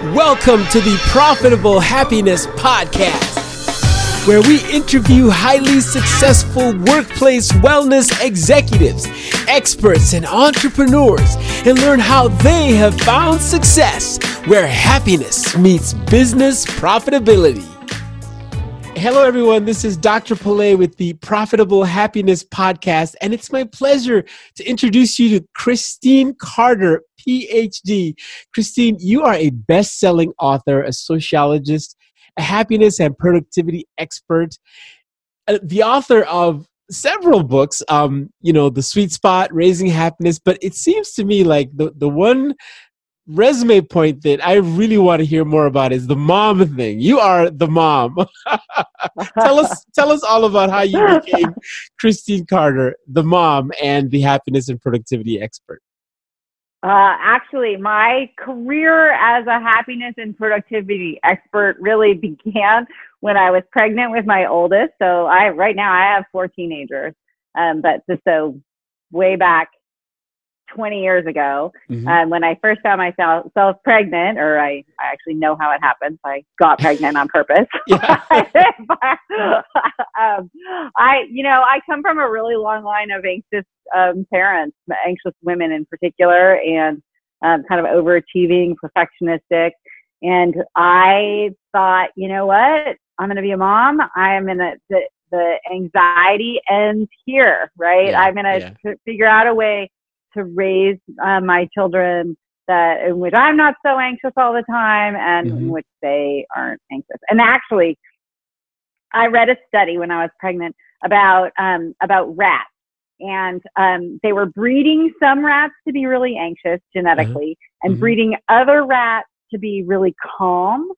Welcome to the Profitable Happiness Podcast, where we interview highly successful workplace wellness executives, experts, and entrepreneurs and learn how they have found success where happiness meets business profitability. Hello, everyone. This is Dr. Pillay with the Profitable Happiness Podcast, and it's my pleasure to introduce you to Christine Carter, PhD. Christine, you are a best selling author, a sociologist, a happiness and productivity expert, uh, the author of several books um you know the sweet spot raising happiness but it seems to me like the the one resume point that I really want to hear more about is the mom thing. You are the mom. tell us tell us all about how you became Christine Carter, the mom and the happiness and productivity expert. Uh, actually, my career as a happiness and productivity expert really began when I was pregnant with my oldest. So I right now I have four teenagers, um, but just so way back 20 years ago mm-hmm. um, when I first found myself self pregnant, or I, I actually know how it happened. So I got pregnant on purpose. um, I, you know, I come from a really long line of anxious um, parents, anxious women in particular, and um, kind of overachieving, perfectionistic. And I thought, you know what? I'm going to be a mom. I am in the, the, the anxiety ends here, right? Yeah, I'm going to yeah. figure out a way to raise uh, my children that in which I'm not so anxious all the time and mm-hmm. in which they aren't anxious. And actually, I read a study when I was pregnant about um, about rats, and um, they were breeding some rats to be really anxious genetically, mm-hmm. and mm-hmm. breeding other rats to be really calm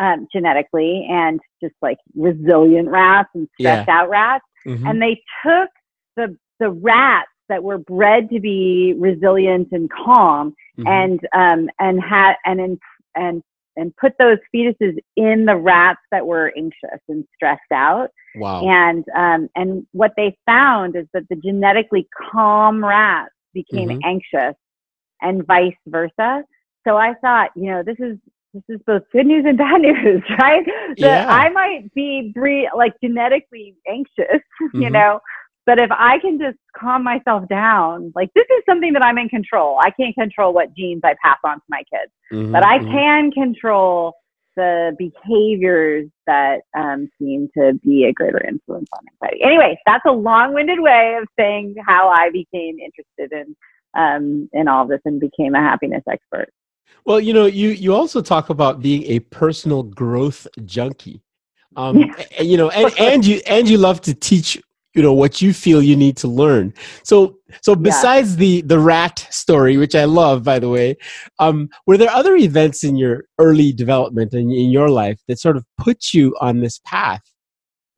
um, genetically, and just like resilient rats and stressed yeah. out rats. Mm-hmm. And they took the the rats that were bred to be resilient and calm mm-hmm. and um, and had and in, and and put those fetuses in the rats that were anxious and stressed out. Wow. And um, and what they found is that the genetically calm rats became mm-hmm. anxious and vice versa. So I thought, you know, this is this is both good news and bad news, right? Yeah. I might be bre- like genetically anxious, mm-hmm. you know, but if I can just calm myself down, like this is something that I'm in control. I can't control what genes I pass on to my kids, mm-hmm, but I mm-hmm. can control the behaviors that um, seem to be a greater influence on anxiety. Anyway, that's a long-winded way of saying how I became interested in um, in all this and became a happiness expert. Well, you know, you you also talk about being a personal growth junkie. Um, yeah. you know, and, and you and you love to teach you know what you feel you need to learn so so besides yeah. the the rat story which i love by the way um were there other events in your early development and in, in your life that sort of put you on this path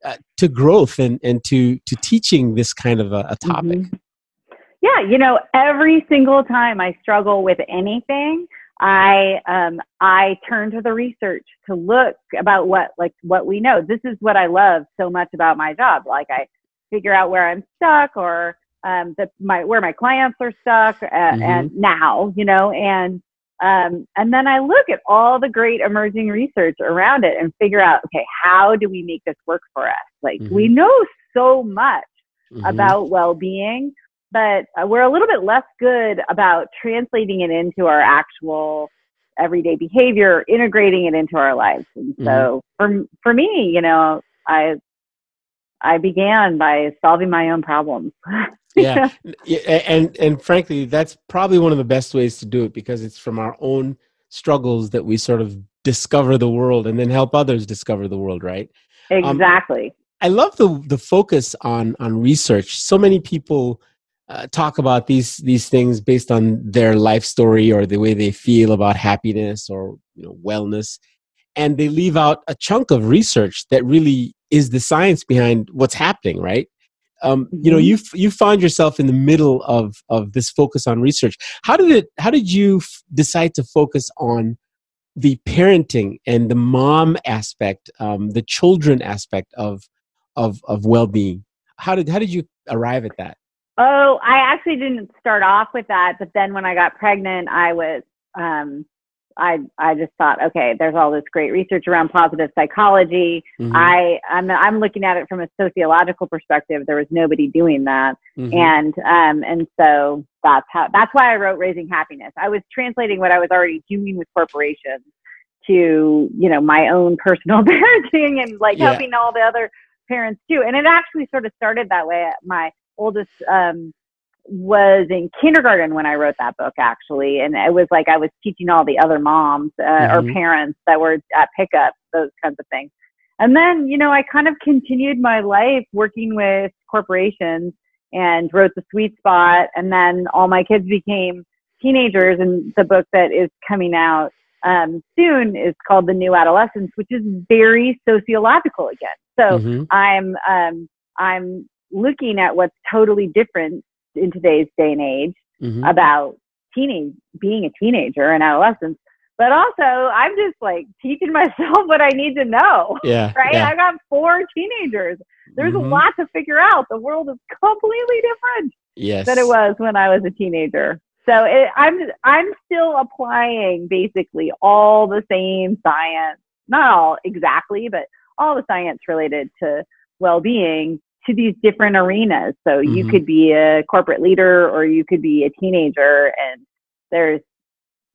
uh, to growth and and to to teaching this kind of a, a topic mm-hmm. yeah you know every single time i struggle with anything I um, I turn to the research to look about what like what we know. This is what I love so much about my job. Like I figure out where I'm stuck or um, the, my where my clients are stuck uh, mm-hmm. and now, you know, and um, and then I look at all the great emerging research around it and figure out, okay, how do we make this work for us? Like mm-hmm. we know so much mm-hmm. about well-being, but uh, we're a little bit less good about translating it into our actual everyday behavior, integrating it into our lives. And so mm-hmm. for for me, you know, I I began by solving my own problems. yeah. And and frankly, that's probably one of the best ways to do it because it's from our own struggles that we sort of discover the world and then help others discover the world, right? Um, exactly. Um, I love the the focus on on research. So many people uh, talk about these these things based on their life story or the way they feel about happiness or you know wellness and they leave out a chunk of research that really is the science behind what's happening, right? Um, you know, mm-hmm. you you found yourself in the middle of of this focus on research. How did it? How did you f- decide to focus on the parenting and the mom aspect, um, the children aspect of of of well being? How did how did you arrive at that? Oh, I actually didn't start off with that, but then when I got pregnant, I was um, I I just thought, okay, there's all this great research around positive psychology. Mm-hmm. I I'm I'm looking at it from a sociological perspective. There was nobody doing that, mm-hmm. and um and so that's how that's why I wrote Raising Happiness. I was translating what I was already doing with corporations to you know my own personal parenting and like yeah. helping all the other parents too. And it actually sort of started that way. My oldest um was in kindergarten when I wrote that book, actually. And it was like I was teaching all the other moms uh, mm-hmm. or parents that were at pickup, those kinds of things. And then, you know, I kind of continued my life working with corporations and wrote The Sweet Spot. And then all my kids became teenagers. And the book that is coming out um, soon is called The New Adolescence, which is very sociological again. So mm-hmm. I'm, um, I'm looking at what's totally different in today's day and age mm-hmm. about teenage being a teenager and adolescence but also i'm just like teaching myself what i need to know yeah right yeah. i got four teenagers there's mm-hmm. a lot to figure out the world is completely different yes. than it was when i was a teenager so it, i'm i'm still applying basically all the same science not all exactly but all the science related to well-being to these different arenas. So mm-hmm. you could be a corporate leader or you could be a teenager and there's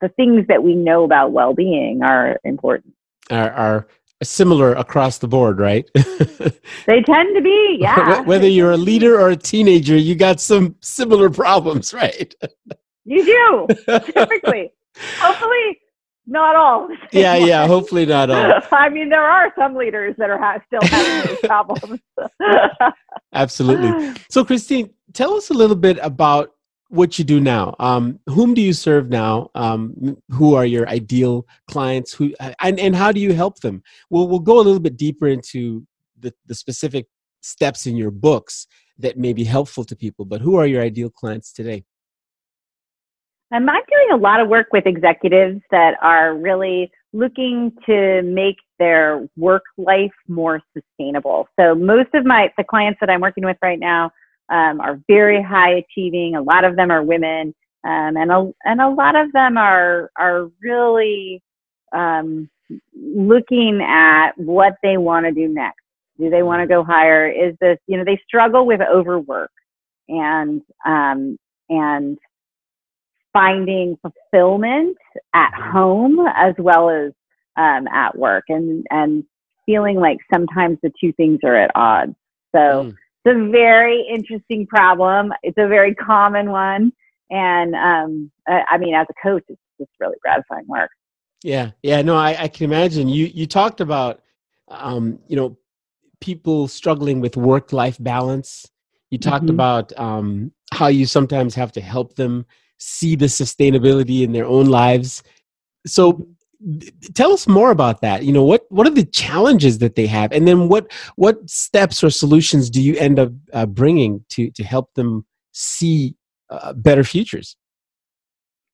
the things that we know about well-being are important. Are, are similar across the board, right? they tend to be, yeah. Whether you're a leader or a teenager, you got some similar problems, right? you do, typically. Hopefully, not all. Yeah, yeah. Hopefully not all. I mean, there are some leaders that are ha- still having these problems. Absolutely. So, Christine, tell us a little bit about what you do now. Um, whom do you serve now? Um, who are your ideal clients? Who and, and how do you help them? We'll we'll go a little bit deeper into the, the specific steps in your books that may be helpful to people. But who are your ideal clients today? I'm doing a lot of work with executives that are really looking to make their work life more sustainable. So most of my the clients that I'm working with right now um, are very high achieving. A lot of them are women, um, and a and a lot of them are are really um, looking at what they want to do next. Do they want to go higher? Is this you know they struggle with overwork and um, and finding fulfillment at home as well as um, at work and and feeling like sometimes the two things are at odds. So mm. it's a very interesting problem. It's a very common one. And um, I, I mean as a coach it's just really gratifying work. Yeah. Yeah. No i, I can imagine. You you talked about um, you know people struggling with work life balance. You talked mm-hmm. about um, how you sometimes have to help them see the sustainability in their own lives. So tell us more about that. You know what what are the challenges that they have? And then what what steps or solutions do you end up uh, bringing to to help them see uh, better futures?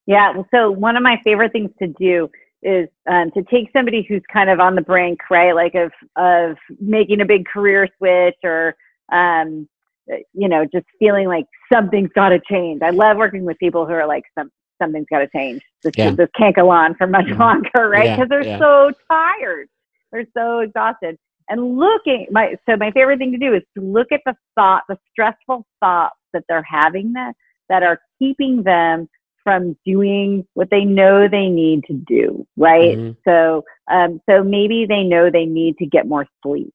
Yeah so one of my favorite things to do is um, to take somebody who's kind of on the brink right like of of making a big career switch or um, you know, just feeling like something's got to change. I love working with people who are like, some, something's got to change. This, yeah. this can't go on for much mm-hmm. longer, right? Because yeah, they're yeah. so tired. They're so exhausted. And looking, my so my favorite thing to do is to look at the thought, the stressful thoughts that they're having that that are keeping them from doing what they know they need to do, right? Mm-hmm. So, um, so maybe they know they need to get more sleep.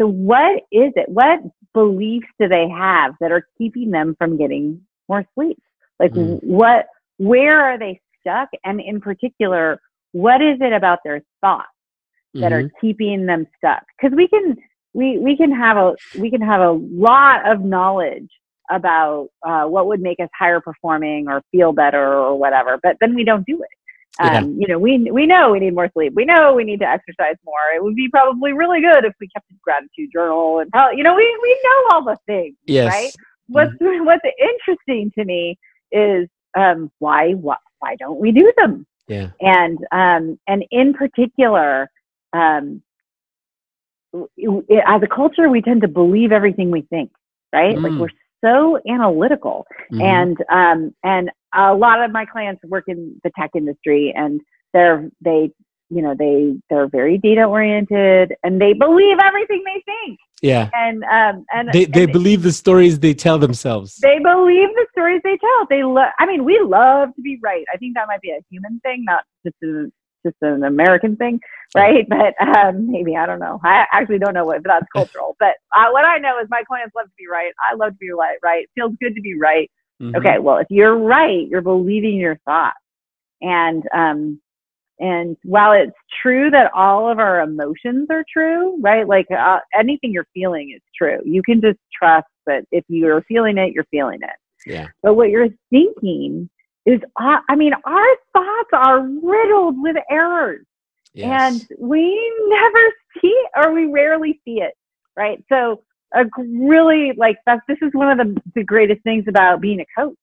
So what is it? What beliefs do they have that are keeping them from getting more sleep? Like mm. what, where are they stuck? And in particular, what is it about their thoughts that mm-hmm. are keeping them stuck? Cause we can, we, we can have a, we can have a lot of knowledge about uh, what would make us higher performing or feel better or whatever, but then we don't do it. Um, yeah. You know, we we know we need more sleep. We know we need to exercise more. It would be probably really good if we kept a gratitude journal and how you know we we know all the things. Yes. Right. What's mm-hmm. what's interesting to me is um, why why why don't we do them? Yeah. And um, and in particular, um, as a culture, we tend to believe everything we think. Right. Mm. Like we're so analytical. Mm-hmm. and um and a lot of my clients work in the tech industry and they're they you know they they're very data oriented and they believe everything they think. Yeah. And um and they they and believe the stories they tell themselves. They believe the stories they tell. They love i mean we love to be right. I think that might be a human thing not just a, just an american thing right? But um maybe i don't know. I actually don't know what if that's cultural. But uh, what i know is my clients love to be right. I love to be right right. It feels good to be right. Mhm. okay well if you're right you're believing your thoughts. And um and while it's true that all of our emotions are true right like uh, anything you're feeling is true. You can just trust that if you're feeling it you're feeling it. Yeah. But what you're thinking is uh, i mean our thoughts are riddled with errors. Yes. and we never see it or we rarely see it right? So a really like that's this is one of the, the greatest things about being a coach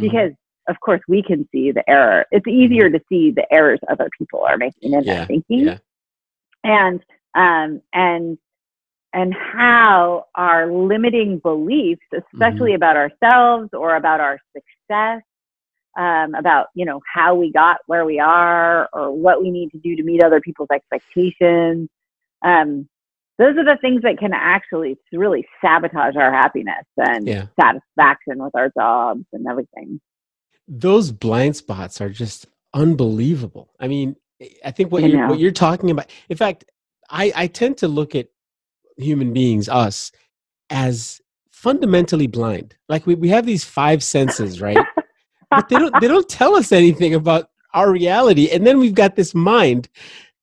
Mhm. because of course we can see the error. It's easier to see the errors other people are making in Yeah, their thinking. Yeah. And um and and how our limiting beliefs especially Mm-hmm. about ourselves or about our success um, about you know how we got where we are or what we need to do to meet other people's expectations um, those are the things that can actually really sabotage our happiness and Yeah. satisfaction with our jobs and everything those blind spots are just unbelievable. I mean, I think what I you're what you're talking about. In fact, I I tend to look at human beings, us, as fundamentally blind. Like we, we have these five senses, right? But they don't they don't tell us anything about our reality. And then we've got this mind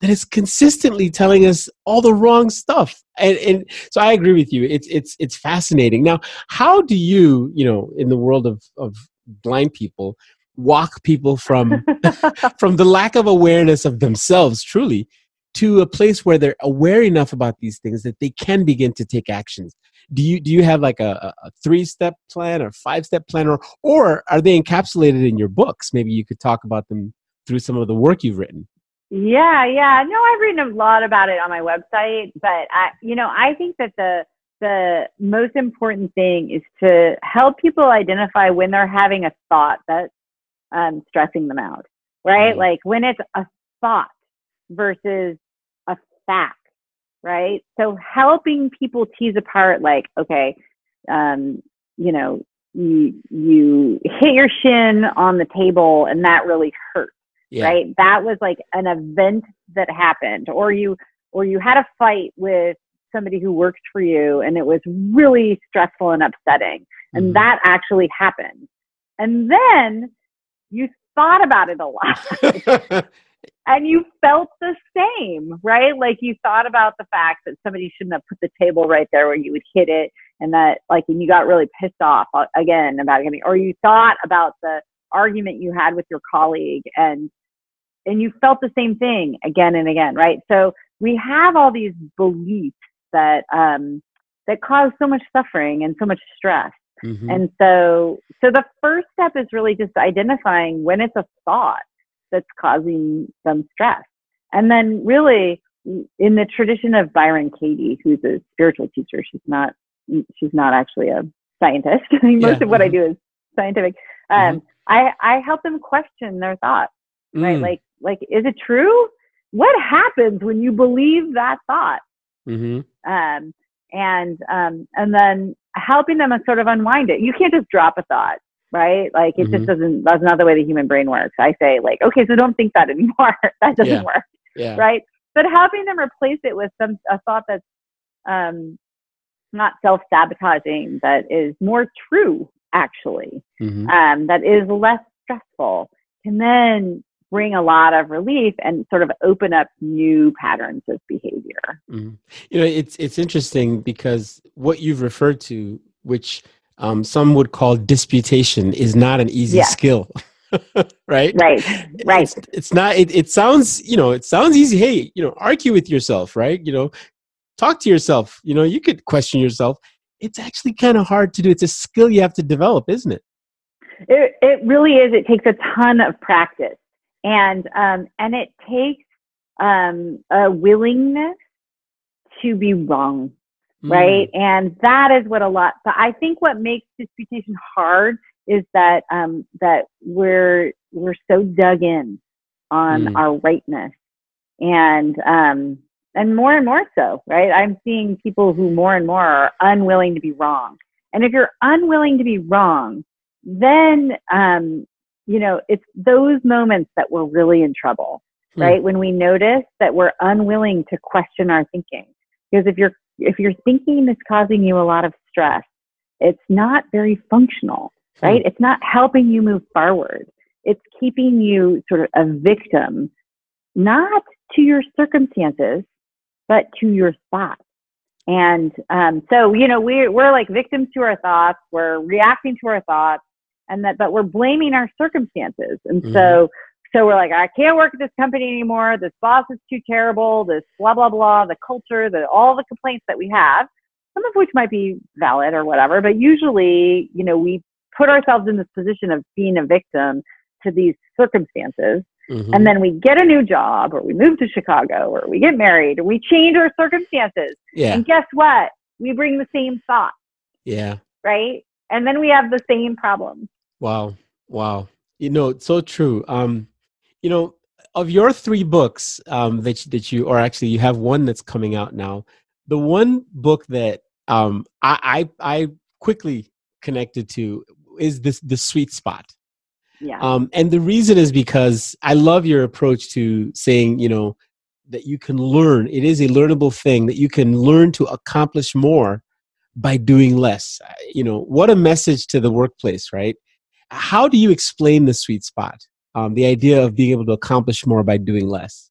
that is consistently telling us all the wrong stuff. And, and so I agree with you. It's it's it's fascinating. Now, how do you, you know, in the world of of blind people, walk people from from the lack of awareness of themselves truly to a place where they're aware enough about these things that they can begin to take actions do you do you have like a, a three step plan or five step plan or or are they encapsulated in your books maybe you could talk about them through some of the work you've written Yeah, yeah. No, I've written a lot about it on my website, but I, you know, I think that the the most important thing is to help people identify when they're having a thought that's um, stressing them out, right? Mhm. Like when it's a thought versus a fact, right? So helping people tease apart, like, okay, um, you know, you you hit your shin on the table and that really hurt yeah right that was like an event that happened or you or you had a fight with somebody who worked for you and it was really stressful and upsetting and Mhm. that actually happened and then you thought about it a lot and you felt the same right? Like you thought about the fact that somebody shouldn't have put the table right there where you would hit it and that like and you got really pissed off uh, again about getting or you thought about the argument you had with your colleague and and you felt the same thing again and again right? So we have all these beliefs that um that cause so much suffering and so much stress. Mhm. and so so the first step is really just identifying when it's a thought that's causing them stress and then really in the tradition of byron katie who's a spiritual teacher she's not she's not actually a scientist most Yeah, of what i mhm. do is scientific um, i i help them question their thoughts right Mm. like like is it true what happens when you believe that thought Mhm. um, and um, and then helping them sort of unwind it. You can't just drop a thought, right? Like it Mhm. just doesn't. That's not the way the human brain works. I say like, okay, so don't think that anymore. that doesn't Yeah. work, yeah right? But helping them replace it with some a thought that's um, not self sabotaging, that is more true, actually, Mhm. um, that is less stressful, can then bring a lot of relief and sort of open up new patterns of behavior. Mhm. You know, it's it's interesting because what you've referred to, which um, some would call disputation, is not an easy Yeah. skill, right? Right, right. It's, it's not. It, it sounds, you know, it sounds easy. Hey, you know, argue with yourself, right? You know, talk to yourself. You know, you could question yourself. It's actually kind of hard to do. It's a skill you have to develop, isn't it? It it really is. It takes a ton of practice, and um, and it takes um, a willingness to be wrong, Mm. right? And that is what a lot. But I think what makes disputation hard is that um, that we're we're so dug in on Mm. our rightness and um and more and more so right i'm seeing people who more and more are unwilling to be wrong and if you're unwilling to be wrong then um you know it's those moments that we're really in trouble Hmm. right when we notice that we're unwilling to question our thinking because if you're if your thinking is causing you a lot of stress it's not very functional Hmm. right it's not helping you move forward it's keeping you sort of a victim not to your circumstances but to your thoughts and um, so you know we're, we're like victims to our thoughts we're reacting to our thoughts and that but we're blaming our circumstances and Mhm. so so we're like i can't work at this company anymore. This boss is too terrible. This blah blah blah the culture the all the complaints that we have some of which might be valid or whatever but usually you know we put ourselves in this position of being a victim to these circumstances. Mhm. and then we get a new job or we move to chicago or we get married or we change our circumstances. Yeah, and guess what? We bring the same thoughts yeah. right? And then we have the same problems Wow, wow. You know, it's so true. Um, you know, of your three books um, that you, that you, or actually, you have one that's coming out now. The one book that um, I, I I quickly connected to is this the sweet spot. yeah Um, and the reason is because I love your approach to saying, you know, that you can learn. It is a learnable thing that you can learn to accomplish more by doing less. You know, what a message to the workplace, right? How do you explain the sweet spot? Um, the idea of being able to accomplish more by doing less.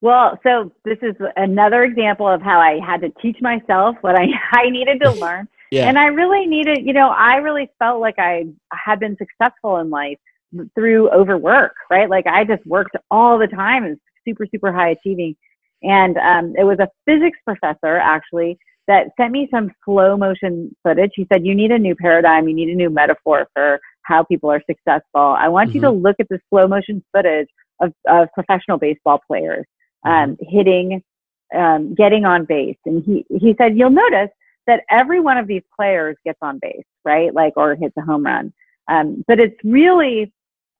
Well, so this is another example of how I had to teach myself what I, I needed to learn. Yeah. And I really needed, you know, I really felt like I had been successful in life through overwork, right? Like I just worked all the time and super, super high achieving. And um, it was a physics professor actually that sent me some slow motion footage. He said, You need a new paradigm, you need a new metaphor for how people are successful. I want you to look at the slow motion footage of, of professional baseball players um, hitting, um, getting on base. And he, he said, You'll notice that every one of these players gets on base, right? Like, or hits a home run. Um, but it's really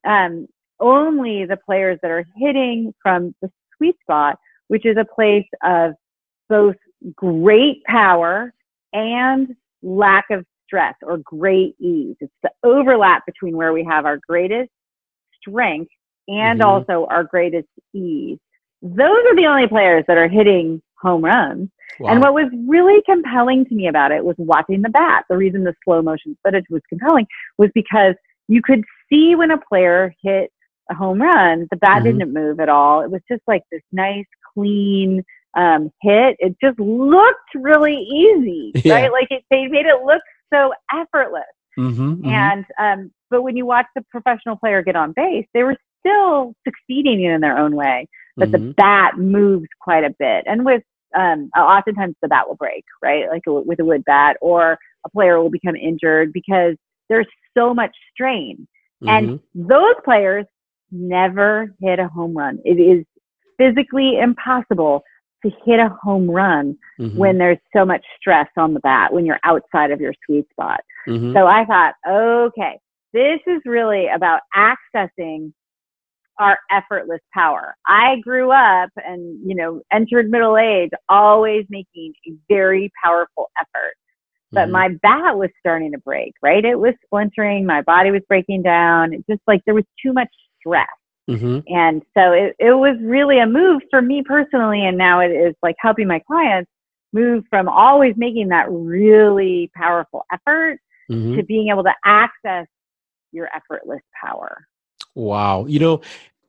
um, only the players that are hitting from the sweet spot, which is a place of both great power and lack of stress or great ease. It's the overlap between where we have our greatest strength and Mhm. also our greatest ease. Those are the only players that are hitting home runs. Wow. And what was really compelling to me about it was watching the bat. The reason the slow motion footage was compelling was because you could see when a player hit a home run, the bat Mhm. didn't move at all. It was just like this nice, clean um, hit. It just looked really easy, Yeah. right? Like it, they made it look so effortless. Mhm, mhm. And um, but when you watch the professional player get on base, they were still succeeding in their own way. But the Mhm. bat moves quite a bit, and with um, oftentimes the bat will break, right? Like a, with a wood bat, or a player will become injured because there's so much strain. And those players never hit a home run. It is physically impossible to hit a home run Mhm. when there's so much stress on the bat, when you're outside of your sweet spot. Mhm. So I thought, okay, this is really about accessing our effortless power. I grew up and, you know, entered middle age always making a very powerful effort. But Mhm. my bat was starting to break, right? It was splintering. My body was breaking down. It just like there was too much stress. Mhm. And so it, it was really a move for me personally. And now it is like helping my clients move from always making that really powerful effort Mhm. to being able to access your effortless power. Wow. You know,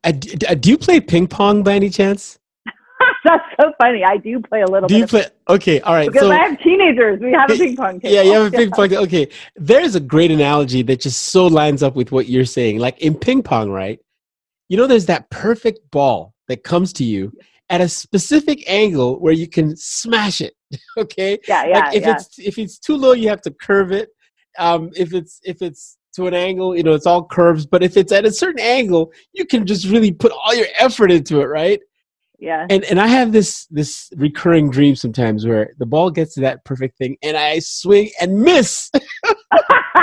uh, d- d- do you play ping pong by any chance? That's so funny. I do play a little Do bit you of play? Okay, all right. because So I have teenagers. We have a ping pong table. yeah, you have a ping pong. Okay, there's a great analogy that just so lines up with what you're saying. Like in ping pong, right? You know, there's that perfect ball that comes to you at a specific angle where you can smash it. Okay, Yeah, yeah, like if yeah. it's if it's too low, you have to curve it. Um, if it's if it's to an angle, you know, it's all curves. But if it's at a certain angle, you can just really put all your effort into it, right? yeah. and and I have this this recurring dream sometimes where the ball gets to that perfect thing and I swing and miss.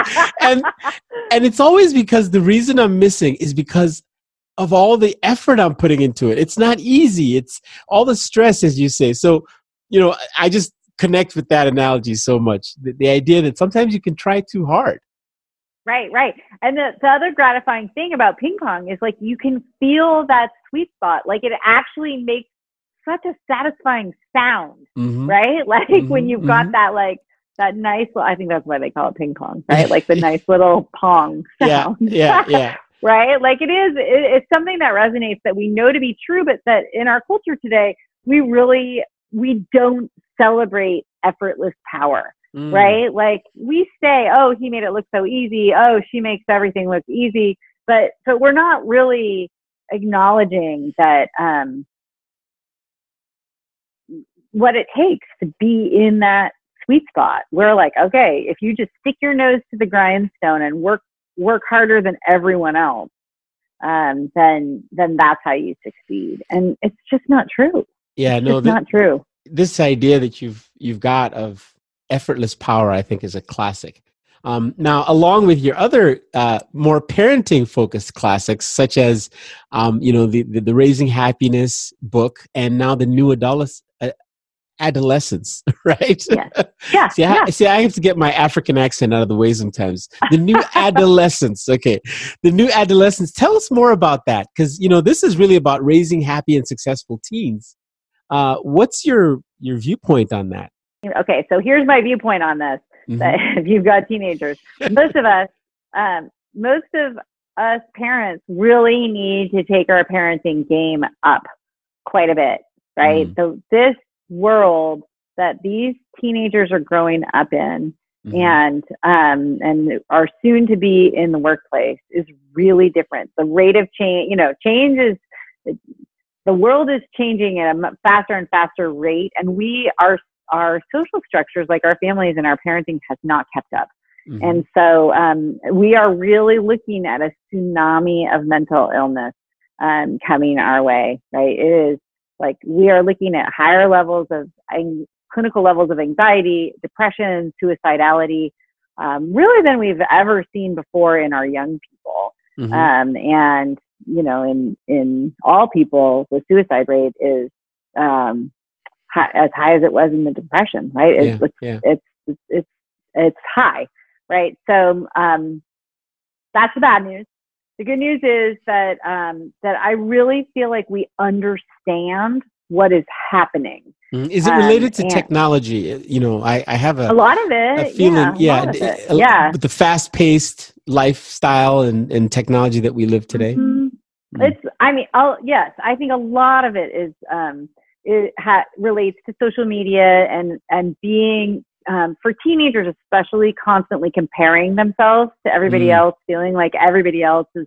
and and it's always because the reason I'm missing is because of all the effort I'm putting into it. It's not easy. It's all the stress, as you say. So, you know, I just connect with that analogy so much. The, the idea that sometimes you can try too hard. Right, right. And the, the other gratifying thing about ping pong is like you can feel that sweet spot. Like it actually makes such a satisfying sound, mm-hmm. right? Like mm-hmm. when you've got mm-hmm. that like that nice I think that's why they call it ping pong, right? like the nice little pong sound. Yeah, yeah, yeah. right? Like it is it, it's something that resonates that we know to be true, but that in our culture today, we really we don't celebrate effortless power. Mm. Right? Like we say, oh, he made it look so easy. Oh, she makes everything look easy. But but we're not really acknowledging that um what it takes to be in that sweet spot. We're like, okay, if you just stick your nose to the grindstone and work work harder than everyone else, um, then then that's how you succeed. And it's just not true. Yeah, it's no, th- not true. This idea that you've you've got of effortless power, I think, is a classic. Um, now, along with your other uh, more parenting focused classics, such as um, you know the, the, the Raising Happiness book, and now the New Adolescence adolescence, right? Yeah. Yeah. see, I, yeah. see, I have to get my African accent out of the way sometimes. The new adolescence. Okay. The new adolescence. Tell us more about that. Because, you know, this is really about raising happy and successful teens. Uh, what's your, your viewpoint on that? Okay. So here's my viewpoint on this. Mm-hmm. if you've got teenagers, most of us, um, most of us parents really need to take our parenting game up quite a bit, right? Mm. So this world that these teenagers are growing up in mm-hmm. and um, and are soon to be in the workplace is really different. The rate of change, you know, change is the world is changing at a faster and faster rate, and we our our social structures, like our families and our parenting, has not kept up. Mm-hmm. And so um, we are really looking at a tsunami of mental illness um, coming our way. Right? It is like we are looking at higher levels of clinical levels of anxiety, depression, suicidality, um, really than we've ever seen before in our young people. Mm-hmm. Um, and you know, in in all people, the suicide rate is um, high, as high as it was in the depression. Right? It's yeah, it's, yeah. it's, it's it's it's high. Right? So um, that's the bad news. The good news is that um, that I really feel like we understand what is happening. Mm, is it related um, to technology? You know, I, I have a, a lot of it. A feeling, yeah, yeah, a, yeah. With the fast-paced lifestyle and, and technology that we live today. Mm-hmm. Mm. It's. I mean, I'll, yes, I think a lot of it is. Um, it ha- relates to social media and and being um, for teenagers especially constantly comparing themselves to everybody mm. else feeling like everybody else has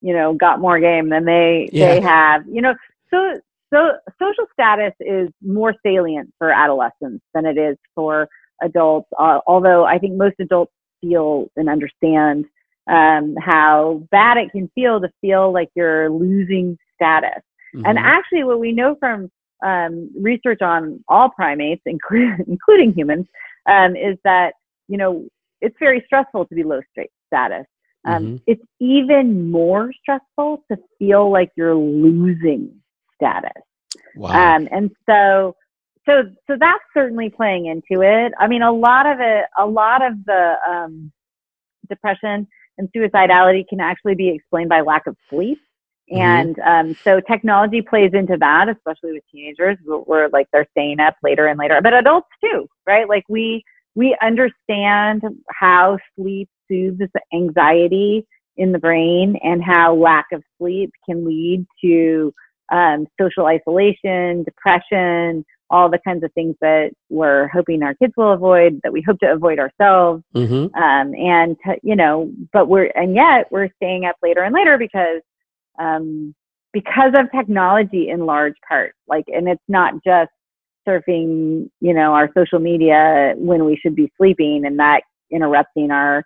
you know got more game than they yeah. they have you know so so social status is more salient for adolescents than it is for adults uh, although i think most adults feel and understand um, how bad it can feel to feel like you're losing status mm-hmm. and actually what we know from um, research on all primates, including, including humans, um, is that you know it's very stressful to be low status. Um, mm-hmm. It's even more stressful to feel like you're losing status. Wow. Um, and so, so, so that's certainly playing into it. I mean, a lot of it, a lot of the um, depression and suicidality can actually be explained by lack of sleep. Mm-hmm. And um, so technology plays into that, especially with teenagers, We're like they're staying up later and later, but adults too, right? Like we we understand how sleep soothes anxiety in the brain and how lack of sleep can lead to um, social isolation, depression, all the kinds of things that we're hoping our kids will avoid, that we hope to avoid ourselves. Mm-hmm. Um, and, you know, but we're, and yet we're staying up later and later because um, because of technology in large part. Like, and it's not just surfing, you know, our social media when we should be sleeping and that interrupting our,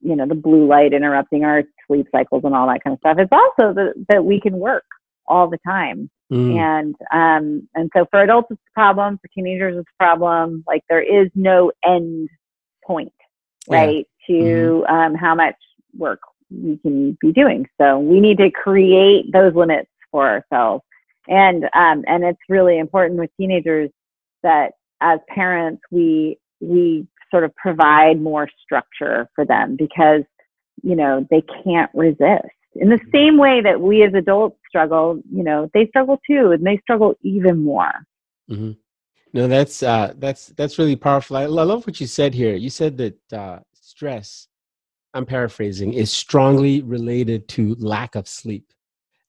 you know, the blue light interrupting our sleep cycles and all that kind of stuff. It's also the, that we can work all the time. Mm. And um, and so for adults it's a problem, for teenagers it's a problem. Like there is no end point, right, yeah. to mm-hmm. um, how much work we can be doing. So we need to create those limits for ourselves. And um, and it's really important with teenagers that as parents we we sort of provide more structure for them because you know they can't resist in the same way that we as adults struggle you know they struggle too and they struggle even more mm-hmm. no that's uh that's that's really powerful I, love what you said here you said that uh stress i'm paraphrasing is strongly related to lack of sleep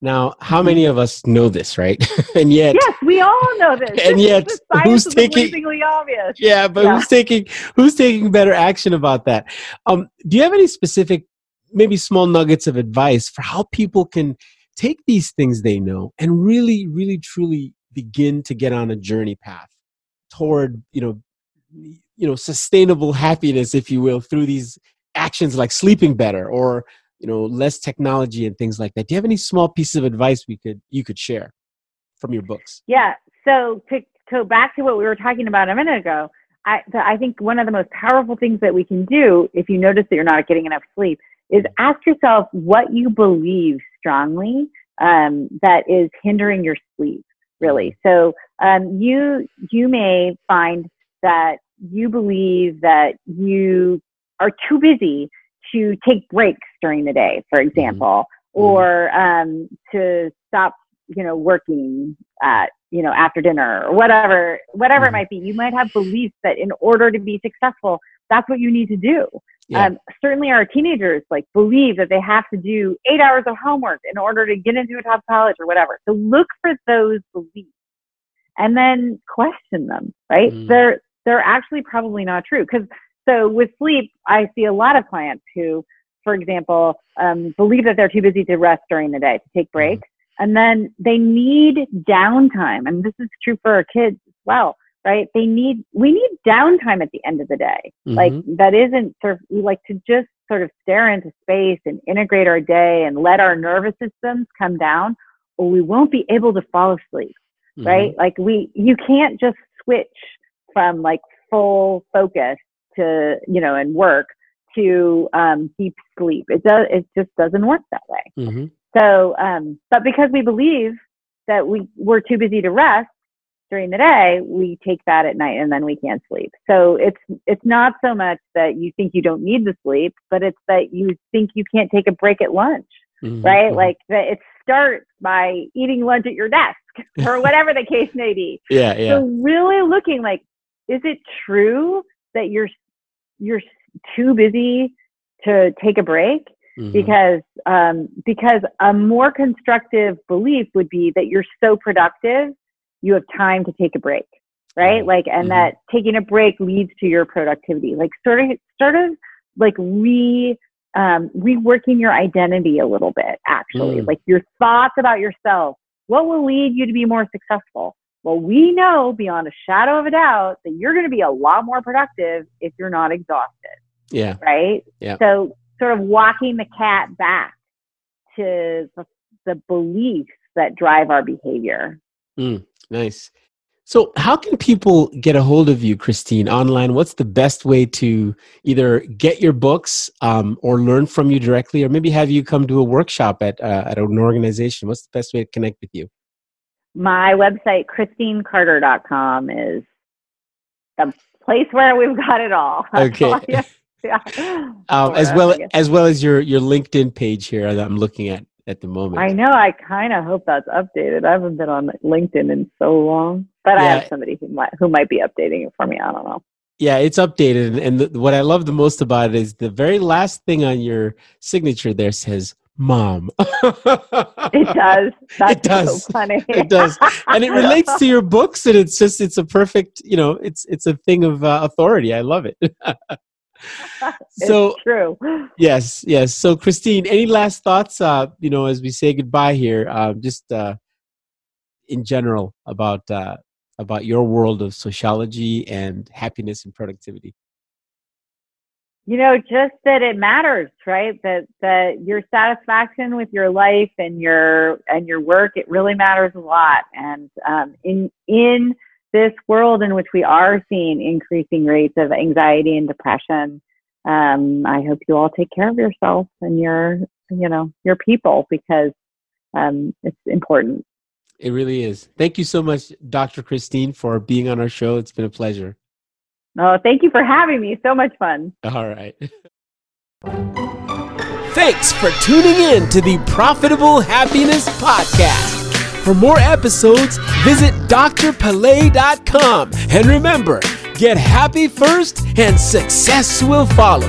now, how many of us know this, right? and yet, yes, we all know this. And yet, who's taking? Obvious. Yeah, but yeah. who's taking? Who's taking better action about that? Um, do you have any specific, maybe small nuggets of advice for how people can take these things they know and really, really, truly begin to get on a journey path toward, you know, you know, sustainable happiness, if you will, through these actions like sleeping better or you know less technology and things like that. Do you have any small pieces of advice we could you could share from your books? Yeah. So to go back to what we were talking about a minute ago I, I think one of the most powerful things that we can do if you notice that you're not getting enough sleep is ask yourself what you believe strongly um, that is hindering your sleep really. So um, you you may find that you believe that you are too busy to take breaks during the day, for mm-hmm. example, mm-hmm. or um, to stop, you know, working at, you know, after dinner or whatever, whatever mm-hmm. it might be. You might have beliefs that in order to be successful, that's what you need to do. Yeah. Um, certainly our teenagers like believe that they have to do eight hours of homework in order to get into a top college or whatever. So look for those beliefs and then question them, right? Mm. They're, they're actually probably not true because so with sleep, I see a lot of clients who, for example, um, believe that they're too busy to rest during the day, to take mm-hmm. breaks. And then they need downtime. And this is true for our kids as well, right? They need, we need downtime at the end of the day. Mm-hmm. Like that isn't sort of, we like to just sort of stare into space and integrate our day and let our nervous systems come down or we won't be able to fall asleep, mm-hmm. right? Like we, you can't just switch from like full focus to you know and work to um, deep sleep. It does. It just doesn't work that way. Mm-hmm. So, um, but because we believe that we we're too busy to rest during the day, we take that at night and then we can't sleep. So it's it's not so much that you think you don't need the sleep, but it's that you think you can't take a break at lunch, mm-hmm. right? Mm-hmm. Like that it starts by eating lunch at your desk or whatever the case may be. Yeah, yeah. So really looking like, is it true that you're you're too busy to take a break mm-hmm. because um, because a more constructive belief would be that you're so productive you have time to take a break right like and mm-hmm. that taking a break leads to your productivity like sort of sort of like re um, reworking your identity a little bit actually mm. like your thoughts about yourself what will lead you to be more successful well, we know beyond a shadow of a doubt that you're going to be a lot more productive if you're not exhausted. Yeah. Right? Yeah. So, sort of walking the cat back to the, the beliefs that drive our behavior. Mm, nice. So, how can people get a hold of you, Christine, online? What's the best way to either get your books um, or learn from you directly, or maybe have you come to a workshop at, uh, at an organization? What's the best way to connect with you? My website, christinecarter.com, is the place where we've got it all. Okay. yeah. Um, as well as well as your your LinkedIn page here that I'm looking at at the moment. I know. I kind of hope that's updated. I haven't been on LinkedIn in so long, but yeah. I have somebody who might who might be updating it for me. I don't know. Yeah, it's updated, and the, what I love the most about it is the very last thing on your signature there says mom. it does. That's it does. So funny. it does, and it relates to your books, and it's just it's a perfect you know it's it's a thing of uh, authority. I love it. so it's true. Yes, yes. So Christine, any last thoughts? Uh, you know, as we say goodbye here, uh, just uh, in general about uh, about your world of sociology and happiness and productivity you know just that it matters right that that your satisfaction with your life and your and your work it really matters a lot and um, in in this world in which we are seeing increasing rates of anxiety and depression um, I hope you all take care of yourself and your, you know, your people because um, it's important. It really is. Thank you so much, Dr. Christine, for being on our show. It's been a pleasure. Oh, thank you for having me. So much fun. All right. Thanks for tuning in to the Profitable Happiness Podcast. For more episodes, visit drpele.com. And remember, get happy first and success will follow.